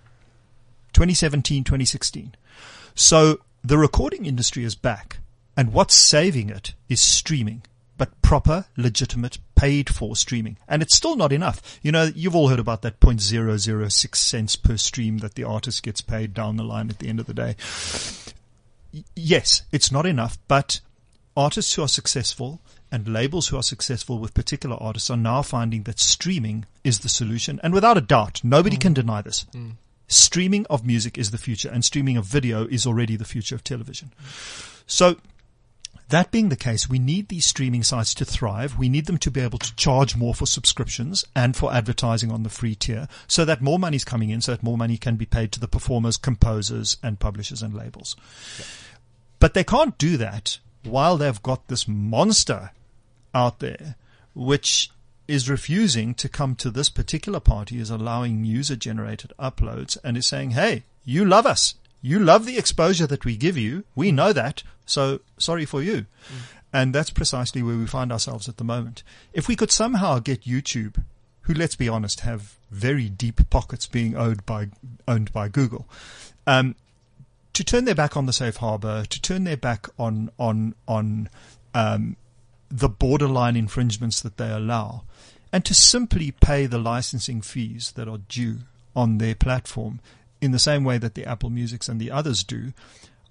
2017, 2016. So the recording industry is back, and what's saving it is streaming, but proper, legitimate, paid for streaming. And it's still not enough. You know, you've all heard about that 0.006 cents per stream that the artist gets paid down the line at the end of the day. Yes, it's not enough, but artists who are successful and labels who are successful with particular artists are now finding that streaming is the solution. And without a doubt, nobody mm. can deny this. Mm. Streaming of music is the future and streaming of video is already the future of television. So that being the case, we need these streaming sites to thrive. We need them to be able to charge more for subscriptions and for advertising on the free tier so that more money is coming in, so that more money can be paid to the performers, composers and publishers and labels. But they can't do that while they've got this monster out there, which is refusing to come to this particular party, is allowing user generated uploads and is saying, Hey, you love us. You love the exposure that we give you. We know that. So sorry for you. And that's precisely where we find ourselves at the moment. If we could somehow get YouTube, who let's be honest, have very deep pockets being owned by, owned by Google, um, to turn their back on the safe harbor, to turn their back on, on, on, um, the borderline infringements that they allow, and to simply pay the licensing fees that are due on their platform in the same way that the Apple Musics and the others do,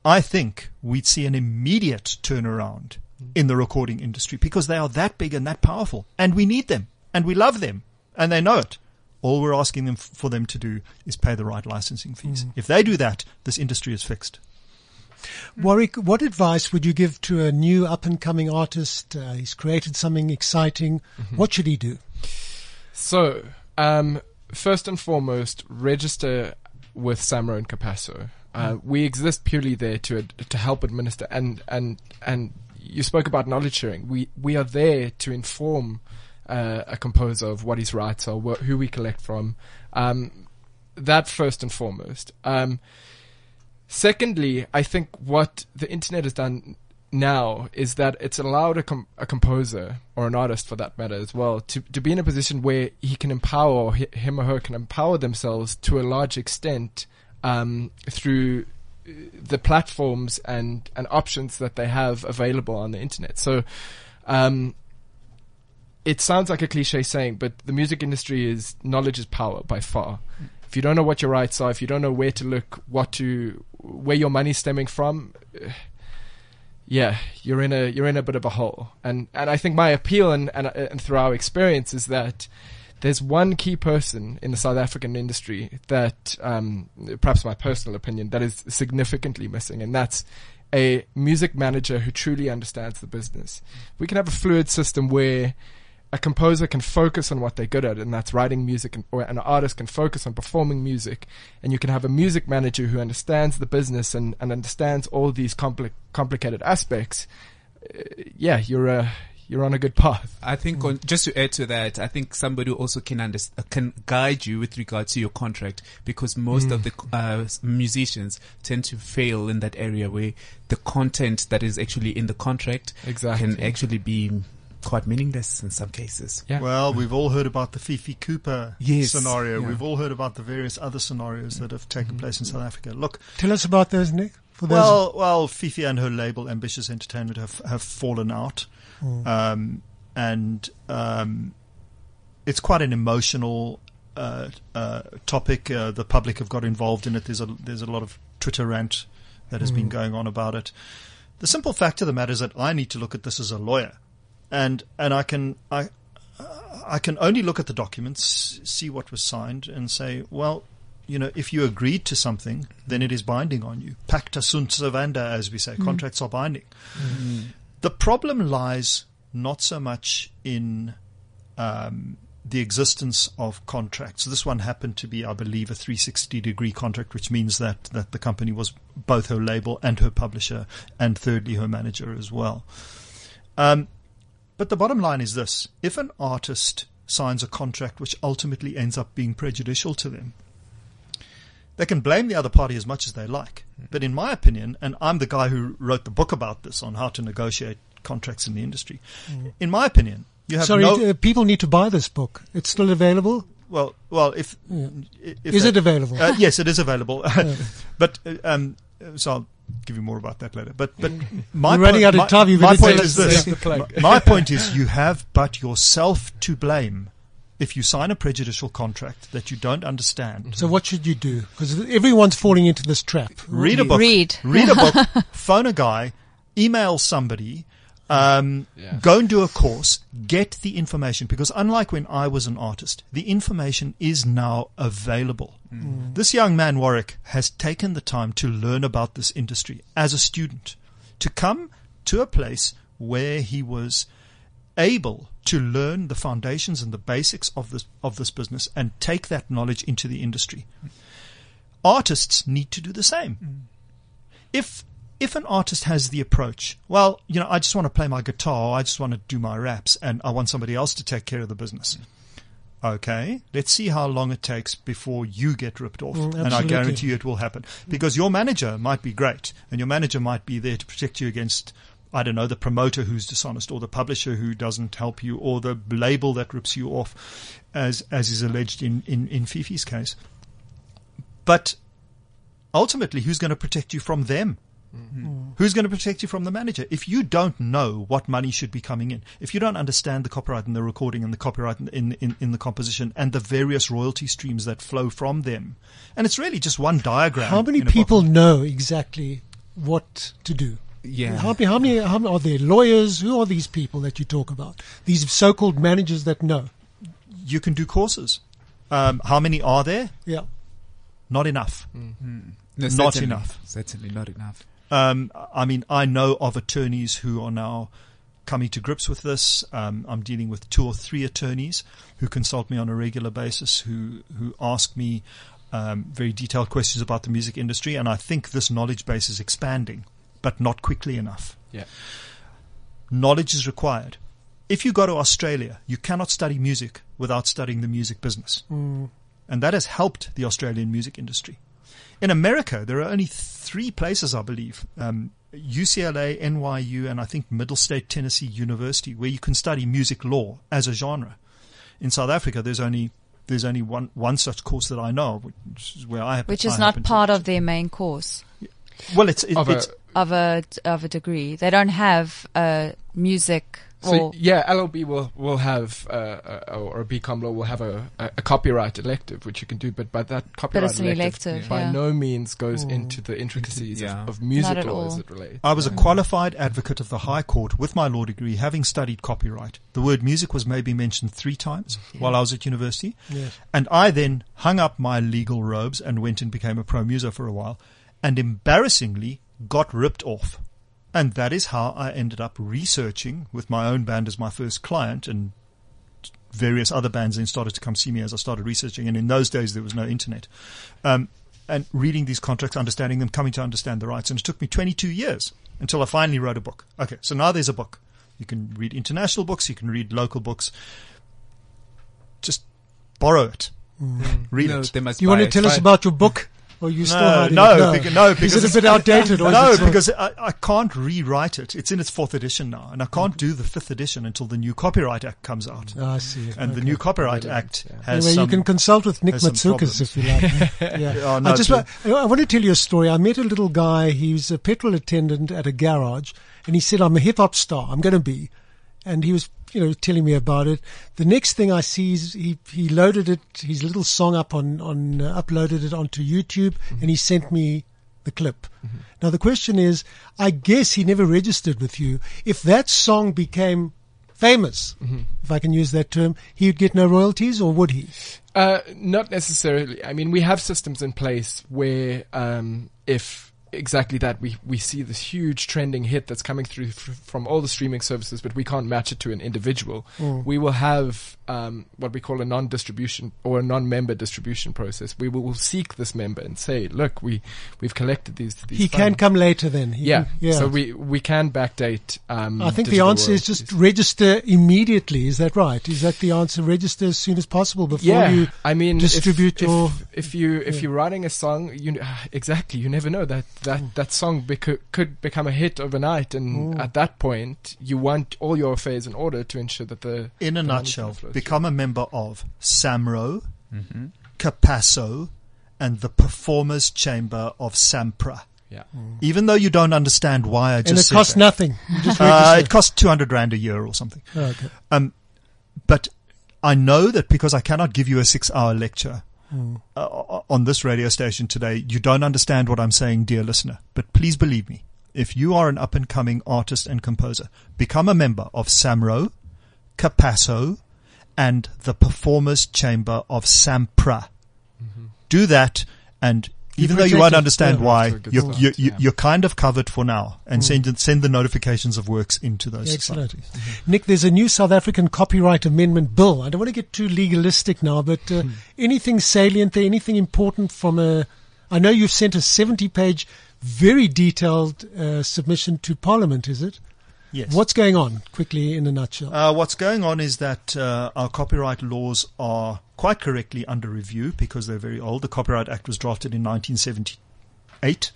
I think we'd see an immediate turnaround mm. in the recording industry because they are that big and that powerful and we need them and we love them and they know it. All we're asking them for them to do is pay the right licensing fees. Mm. If they do that, this industry is fixed. Mm. Warrick, what advice would you give to a new up and coming artist? Uh, he's created something exciting. Mm-hmm. What should he do? So, um, first and foremost, register with Samro and Capasso. Uh, we exist purely there to to help administer and and and you spoke about knowledge sharing. We we are there to inform uh, a composer of what his rights are, wh- who we collect from. Um, that first and foremost. Um, secondly, I think what the internet has done now is that it's allowed a, com- a composer or an artist for that matter as well to, to be in a position where he can empower or hi- him or her can empower themselves to a large extent um, through uh, the platforms and, and options that they have available on the internet. So, um, it sounds like a cliche saying, but the music industry is knowledge is power by far. If you don't know what your rights are, if you don't know where to look, what to, where your money's stemming from, uh, yeah, you're in a you're in a bit of a hole. And and I think my appeal and and, and through our experience is that there's one key person in the South African industry that, um, perhaps my personal opinion, that is significantly missing, and that's a music manager who truly understands the business. We can have a fluid system where a composer can focus on what they're good at, and that's writing music, and, or an artist can focus on performing music, and you can have a music manager who understands the business and, and understands all these compli- complicated aspects. Uh, yeah, you're a you're on a good path. I think on, just to add to that, I think somebody also can understand, can guide you with regard to your contract because most of the uh, musicians tend to fail in that area where the content that is actually in the contract Exactly. can actually be quite meaningless in some cases. Yeah. Well, we've all heard about the Fifi Cooper Yes, scenario. yeah. We've all heard about the various other scenarios that have taken place in South Africa. Look, Tell us about those, Nick. For those well, well, Fifi and her label, Ambitious Entertainment, have have fallen out, um, and um, it's quite an emotional uh, uh, topic. Uh, the public have got involved in it. There's a there's a lot of Twitter rant that has been going on about it. The simple fact of the matter is that I need to look at this as a lawyer, and and I can I I can only look at the documents, see what was signed, and say, well, you know, if you agreed to something, then it is binding on you. Pacta sunt servanda, as we say, contracts are binding. The problem lies not so much in um, the existence of contracts. This one happened to be, I believe, a 360 degree contract, which means that, that the company was both her label and her publisher, and thirdly, her manager as well. Um, but the bottom line is this if an artist signs a contract which ultimately ends up being prejudicial to them, they can blame the other party as much as they like. But in my opinion, and I'm the guy who wrote the book about this on how to negotiate contracts in the industry, in my opinion, you have Sorry, no. uh, people need to buy this book. It's still available. well, well, if, if Is it available? Uh, yes, it is available. <laughs> <laughs> but uh, um, Uh, so I'll give you more about that later. But but <laughs> my We're running point, out of time. You My point is this. My- my <laughs> point is you have but yourself to blame if you sign a prejudicial contract that you don't understand. So what should you do? Because everyone's falling into this trap. Read a book. Read. Read a <laughs> book. phone a guy. Email somebody. Um, Yeah. Go and do a course. Get the information because unlike when I was an artist, the information is now available. This young man, Warrick, has taken the time to learn about this industry as a student, to come to a place where he was able to learn the foundations and the basics of this of this business and take that knowledge into the industry. Artists need to do the same. If if an artist has the approach, well, you know, I just want to play my guitar, I just want to do my raps, and I want somebody else to take care of the business. Okay, let's see how long it takes before you get ripped off. Mm, and I guarantee you it will happen. Because your manager might be great, and your manager might be there to protect you against, I don't know, the promoter who's dishonest, or the publisher who doesn't help you, or the label that rips you off, as, as is alleged in, in, in Fifi's case. But ultimately, who's going to protect you from them? Hmm. Hmm. Who's going to protect you from the manager? If you don't know what money should be coming in, if you don't understand the copyright and the recording and the copyright in, in, in, in the composition and the various royalty streams that flow from them, and it's really just one diagram. How many people book. know exactly what to do? Yeah. How many, how many, how many are there lawyers? Who are these people that you talk about? These so-called managers that know. You can do courses. Um, how many are there? Yeah. Not enough. No, Not enough. Certainly not enough. Um, I mean, I know of attorneys who are now coming to grips with this. Um, I'm dealing with two or three attorneys who consult me on a regular basis, who who ask me um, very detailed questions about the music industry, and I think this knowledge base is expanding, but not quickly enough. Yeah. Knowledge is required. If you go to Australia, you cannot study music without studying the music business. And that has helped the Australian music industry. In America, there are only three places, I believe um, UCLA, NYU, and I think Middle State Tennessee University, where you can study music law as a genre. In South Africa, there's only there's only one one such course that I know, of, which is where I happen. Which is I not part of their main course Well, it's it, Of a- it's of a of a degree. They don't have a music So yeah, LLB will will have uh, uh, or a BCom law will have a, a, a copyright elective which you can do, but but that copyright it's an elective, by yeah. no means goes into the intricacies Yeah. of, of music at law as all. it relates. I was a qualified advocate of the High Court with my law degree, having studied copyright. The word music was maybe mentioned three times while I was at university. Yes. And I then hung up my legal robes and went and became a pro muser for a while and embarrassingly got ripped off. And that is how I ended up researching with my own band as my first client and various other bands then started to come see me as I started researching. And in those days, there was no internet. Um, and reading these contracts, understanding them, coming to understand the rights. And it took me 22 years until I finally wrote a book. Okay, so now there's a book. You can read international books, you can read local books. Just borrow it. Read No, it. they must Do you want buy to it. tell us about your book? Or you still No, no, it? no. because, no, because is it a it's- bit outdated? No, because I, I can't rewrite it. It's in its fourth edition now, and I can't do the fifth edition until the new Copyright Act comes out. Ah, I see. And the new Copyright Act has Anyway, some. you can consult with Nick Matzukis if you like. yeah. <laughs> Oh, no, I just I want to tell you a story. I met a little guy. He was a petrol attendant at a garage, and he said, "I'm a hip hop star. I'm going to be." And he was, you know, telling me about it. The next thing I see is he he loaded it, his little song up on on uh, uploaded it onto YouTube, and he sent me the clip. Now the question is, I guess he never registered with you. If that song became famous, if I can use that term, he would get no royalties, or would he? Uh, not necessarily. I mean, we have systems in place where um, if exactly that we we see this huge trending hit that's coming through f- from all the streaming services, but we can't match it to an individual. We will have um, what we call a non-distribution or a non-member distribution process. We will we'll seek this member and say, "Look, we we've collected these." these He can come later then. He Yeah. can- yeah. So we we can backdate. Um, I think the answer is just register immediately. Is that right? Is that the answer? Register as soon as possible before yeah, you. I mean, distribute if, your- If, if you if you're writing a song, you <sighs> exactly you never know that that Mm. that song beco- could become a hit overnight, and at that point, you want all your affairs in order to ensure that the in a the nutshell, flows through. become a member of SAMRO, Mm-hmm. Capasso, and the Performers Chamber of SAMPRA. yeah. Even though you don't understand why I just And it said costs that. nothing. Just Uh, it costs 200 rand a year or something. Oh, okay. Um, but I know that because I cannot give you a six hour uh, on this radio station today, you don't understand what I'm saying, dear listener. But please believe me, if you are an up and coming artist and composer, become a member of SAMRO, Capasso, and the Performers Chamber of SAMPRA. Do that, and even though you won't understand yeah. why, you're, stuff, you're, you're, yeah. you're kind of covered for now, and send send the notifications of works into those Excellent. societies. Nick, there's a new South African copyright amendment bill. I don't want to get too legalistic now, but uh, anything salient there, anything important from a, I know you've sent a 70 page, very detailed uh, submission to Parliament, is it? Yes. What's going on, quickly in a nutshell? Uh, what's going on is that uh, our copyright laws are quite correctly under review because they're very old. The Copyright Act was drafted in 1978,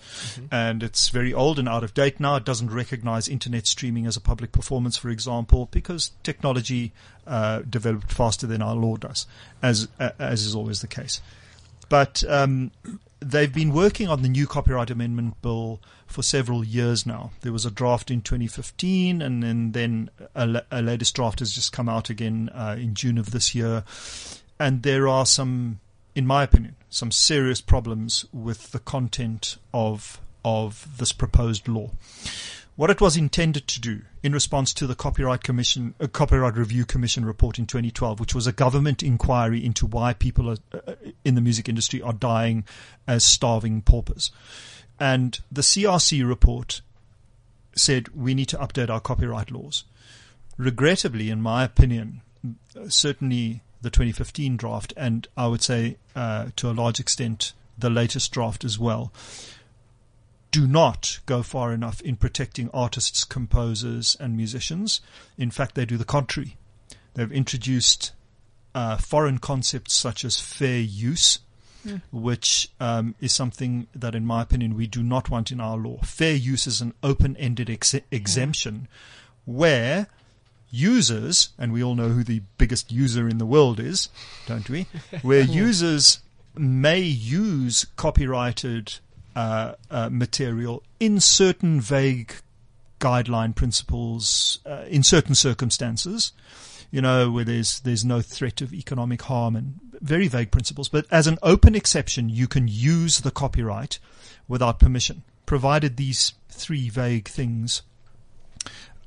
and it's very old and out of date now. It doesn't recognize internet streaming as a public performance, for example, because technology uh, developed faster than our law does, as uh, as is always the case. But um, they've been working on the new copyright amendment bill for several years now. There was a draft in 2015, and then, then a, a latest draft has just come out again uh, in June of this year. And there are some, in my opinion, some serious problems with the content of of this proposed law. What it was intended to do in response to the Copyright Commission, uh, Copyright Review Commission report in 2012, which was a government inquiry into why people are, uh, in the music industry are dying as starving paupers. And the CRC report said we need to update our copyright laws. Regrettably, in my opinion, certainly the 2015 draft, and I would say uh, to a large extent the latest draft as well, do not go far enough in protecting artists, composers, and musicians. In fact, they do the contrary. They've introduced uh, foreign concepts such as fair use, which um, is something that, in my opinion, we do not want in our law. Fair use is an open-ended ex- exemption where users, and we all know who the biggest user in the world is, don't we? <laughs> Where users may use copyrighted uh, uh, material in certain vague guideline principles, uh, in certain circumstances, you know, where there's there's no threat of economic harm and very vague principles. But as an open exception, you can use the copyright without permission, provided these three vague things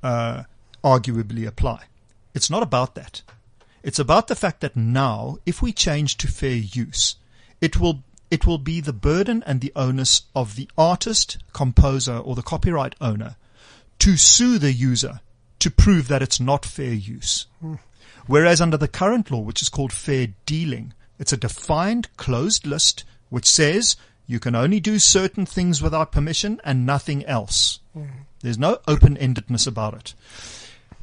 uh, arguably apply. It's not about that. It's about the fact that now, if we change to fair use, it will it will be the burden and the onus of the artist, composer, or the copyright owner to sue the user to prove that it's not fair use. Whereas under the current law, which is called fair dealing, it's a defined closed list which says you can only do certain things without permission and nothing else. There's no open-endedness about it.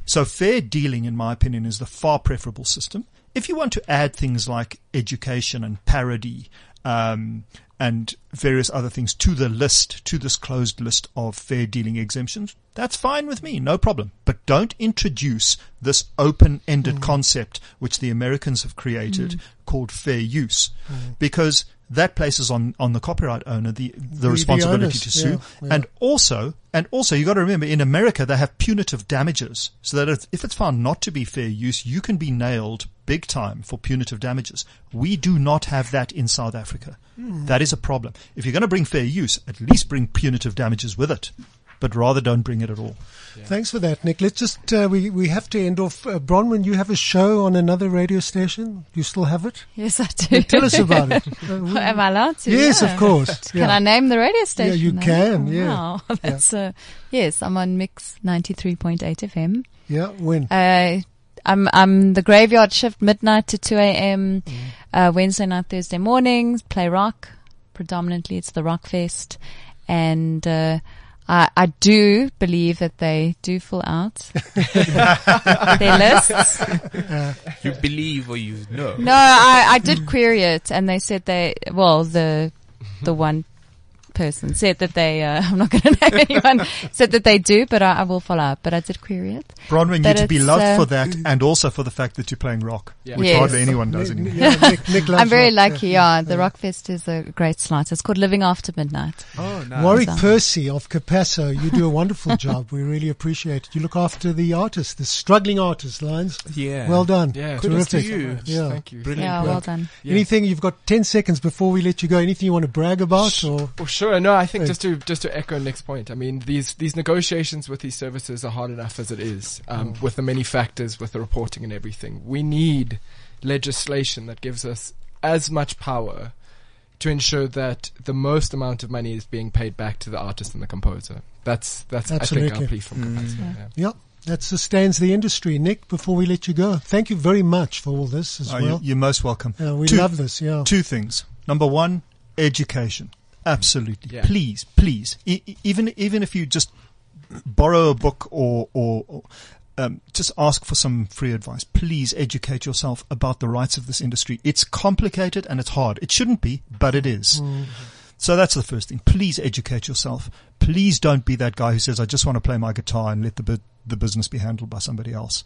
So fair dealing, in my opinion, is the far preferable system. If you want to add things like education and parody, um, and various other things to the list, to this closed list of fair dealing exemptions, that's fine with me, no problem. But don't introduce this open-ended mm. concept which the Americans have created mm. called fair use, because that places on, on the copyright owner the, the, responsibility onus, to sue. yeah, yeah. And also, and also you got to remember in America they have punitive damages so that if, if it's found not to be fair use, you can be nailed big time for punitive damages. We do not have that in South Africa. That is a problem. If you're going to bring fair use, at least bring punitive damages with it, but rather don't bring it at all. Thanks for that, Nick. Let's just, uh, we, we have to end off. Uh, Bronwen, you have a show on another radio station. You still have it? Yes, I do. Tell us <laughs> about it. Uh, <laughs> Am I allowed to? yes, Yeah. of course. <laughs> Can I name the radio station? Yeah, you though? can, Oh, yeah. Wow. That's, uh, yes, I'm on Mix 93.8 FM. yeah, when? Uh, I'm, I'm the graveyard shift, midnight to 2 a.m., Mm. uh, Wednesday night, Thursday mornings, play rock. Predominantly it's the Rock Fest. And, uh, I, I do believe that they do fill out <laughs> their lists. <laughs> You believe or you know. No, I, I did query it, and they said they. Well, the the one person said that they. Uh, <laughs> I'm not going to name anyone. Said that they do, but I, I will follow up. But I did query it. Bronwen, you're to be loved uh, for that and also for the fact that you're playing rock, Yeah. which Yes. hardly anyone does Nick, anymore. yeah, Nick, Nick I'm very rock, lucky. Yeah, the Rockfest is a great slot. It's called Living After Midnight. Oh, nice. Warrick Awesome. Percy of Capasso, you do a wonderful <laughs> job. We really appreciate it. You look after the artists, the struggling artists, Lines. Yeah. Well done. Yeah, Kudos Terrific. to you. Yeah. Thank you. Brilliant Yeah, well done. Yeah. Anything, you've got 10 seconds before we let you go. Anything you want to brag about or? Oh, sure. Sure. No, I think just to just to echo Nick's point. I mean, these these negotiations with these services are hard enough as it is, um, with the many factors, with the reporting and everything. We need legislation that gives us as much power to ensure that the most amount of money is being paid back to the artist and the composer. That's that's I think our plea from Capasso. Yeah. Yep. That sustains the industry. Nick, before we let you go, thank you very much for all this as Oh, well. you, are most welcome. Yeah, we Two- love this. Yeah. Two things. Number one, education. Absolutely. Yeah. Please, please. E- even even if you just borrow a book or or, or um, just ask for some free advice. Please educate yourself about the rights of this industry. It's complicated and it's hard. It shouldn't be, but it is. So that's the first thing. Please educate yourself. Please don't be that guy who says, "I just want to play my guitar and let the bu- the business be handled by somebody else."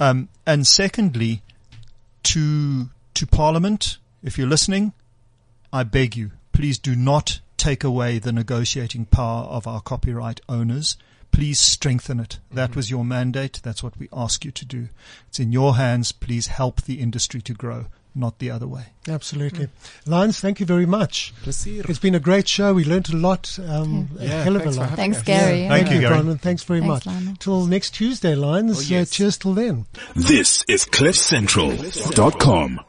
Um, and secondly, to to Parliament, if you're listening, I beg you, please do not take away the negotiating power of our copyright owners. Please strengthen it. That was your mandate. That's what we ask you to do. It's in your hands. Please help the industry to grow, not the other way. Absolutely. Lance, thank you very much. Plezier. It's been a great show. We learned a lot. Um, a Yeah, hell of a lot. Thanks, us. Garry. Thank you, Garry. Bronwen. Thanks very Thanks, much. Lionel. Till next Tuesday, Lines. Oh, yes. uh, cheers till then. This is CliffCentral.com.